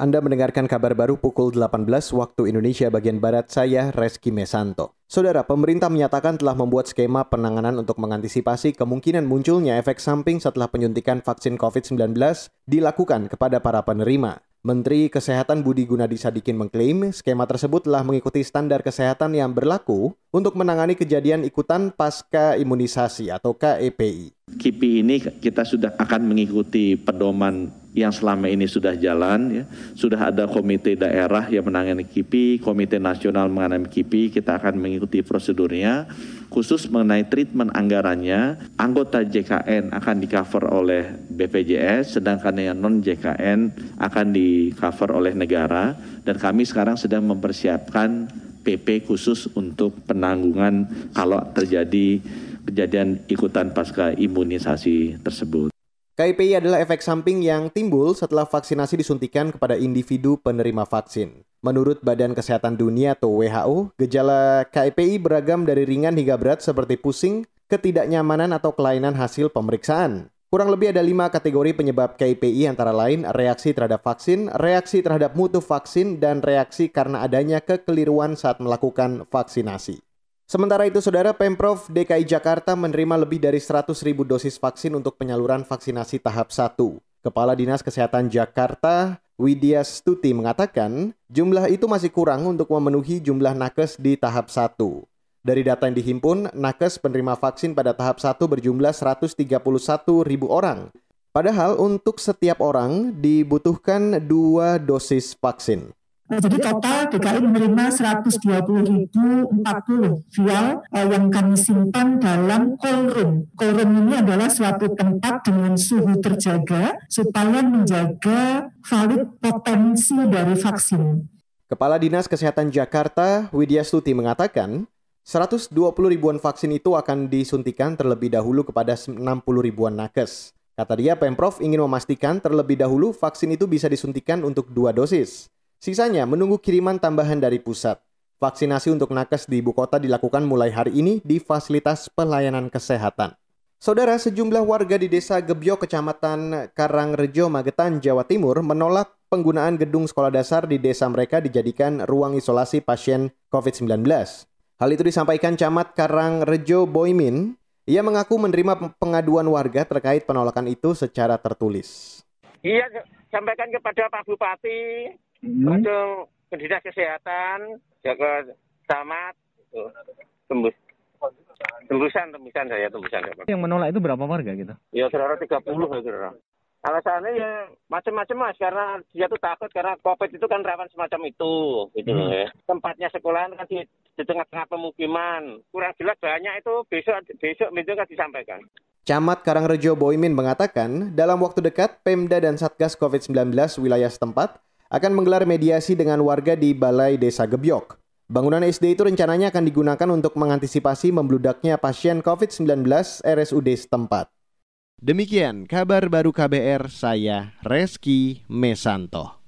Anda mendengarkan kabar baru pukul 18 waktu Indonesia bagian Barat, saya Reski Mesanto. Saudara, pemerintah menyatakan telah membuat skema penanganan untuk mengantisipasi kemungkinan munculnya efek samping setelah penyuntikan vaksin COVID-19 dilakukan kepada para penerima. Menteri Kesehatan Budi Gunadi Sadikin mengklaim skema tersebut telah mengikuti standar kesehatan yang berlaku untuk menangani kejadian ikutan pasca imunisasi atau KEPI. KIPI ini kita sudah akan mengikuti pedoman yang selama ini sudah jalan ya. Sudah ada komite daerah yang menangani KIPI, komite nasional mengenai KIPI, kita akan mengikuti prosedurnya. Khusus mengenai treatment anggarannya, anggota JKN akan di cover oleh BPJS, sedangkan yang non JKN akan di cover oleh negara. Dan kami sekarang sedang mempersiapkan PP khusus untuk penanggungan kalau terjadi kejadian ikutan pasca imunisasi tersebut. KIPI adalah efek samping yang timbul setelah vaksinasi disuntikan kepada individu penerima vaksin. Menurut Badan Kesehatan Dunia atau WHO, gejala KIPI beragam dari ringan hingga berat seperti pusing, ketidaknyamanan atau kelainan hasil pemeriksaan. Kurang lebih ada lima kategori penyebab KIPI antara lain reaksi terhadap vaksin, reaksi terhadap mutu vaksin, dan reaksi karena adanya kekeliruan saat melakukan vaksinasi. Sementara itu, Saudara Pemprov DKI Jakarta menerima lebih dari 100 ribu dosis vaksin untuk penyaluran vaksinasi tahap 1. Kepala Dinas Kesehatan Jakarta, Widya Stuti mengatakan, jumlah itu masih kurang untuk memenuhi jumlah nakes di tahap 1. Dari data yang dihimpun, nakes penerima vaksin pada tahap 1 berjumlah 131 ribu orang. Padahal untuk setiap orang dibutuhkan dua dosis vaksin. Nah, jadi total DKI menerima 120.040 vial yang kami simpan dalam cold room. Cold room ini adalah suatu tempat dengan suhu terjaga supaya menjaga valid potensi dari vaksin. Kepala Dinas Kesehatan Jakarta, Widya Stuti mengatakan, 120 ribuan vaksin itu akan disuntikan terlebih dahulu kepada 60 ribuan nakes. Kata dia, Pemprov ingin memastikan terlebih dahulu vaksin itu bisa disuntikan untuk dua dosis. Sisanya menunggu kiriman tambahan dari pusat. Vaksinasi untuk nakes di ibu kota dilakukan mulai hari ini di fasilitas pelayanan kesehatan. Saudara, sejumlah warga di desa Gebyo, Kecamatan Karangrejo, Magetan, Jawa Timur menolak penggunaan gedung sekolah dasar di desa mereka dijadikan ruang isolasi pasien COVID-19. Hal itu disampaikan Camat Karangrejo Boymin. Ia mengaku menerima pengaduan warga terkait penolakan itu secara tertulis. Iya, sampaikan kepada Pak Bupati, hmm. ke dinas kesehatan, jaga camat, gitu. tembus tembusan tembusan saya tembusan saya. Yang menolak itu berapa warga gitu? Ya kira tiga puluh ya kira Alasannya ya macam-macam mas karena dia tuh takut karena covid itu kan rawan semacam itu gitu hmm. ya. Tempatnya sekolahan kan di, di tengah-tengah pemukiman kurang jelas banyak itu besok besok itu kan disampaikan. Camat Karangrejo Boymin mengatakan dalam waktu dekat Pemda dan Satgas COVID-19 wilayah setempat akan menggelar mediasi dengan warga di Balai Desa Gebyok. Bangunan SD itu rencananya akan digunakan untuk mengantisipasi membludaknya pasien COVID-19 RSUD setempat. Demikian kabar baru KBR, saya Reski Mesanto.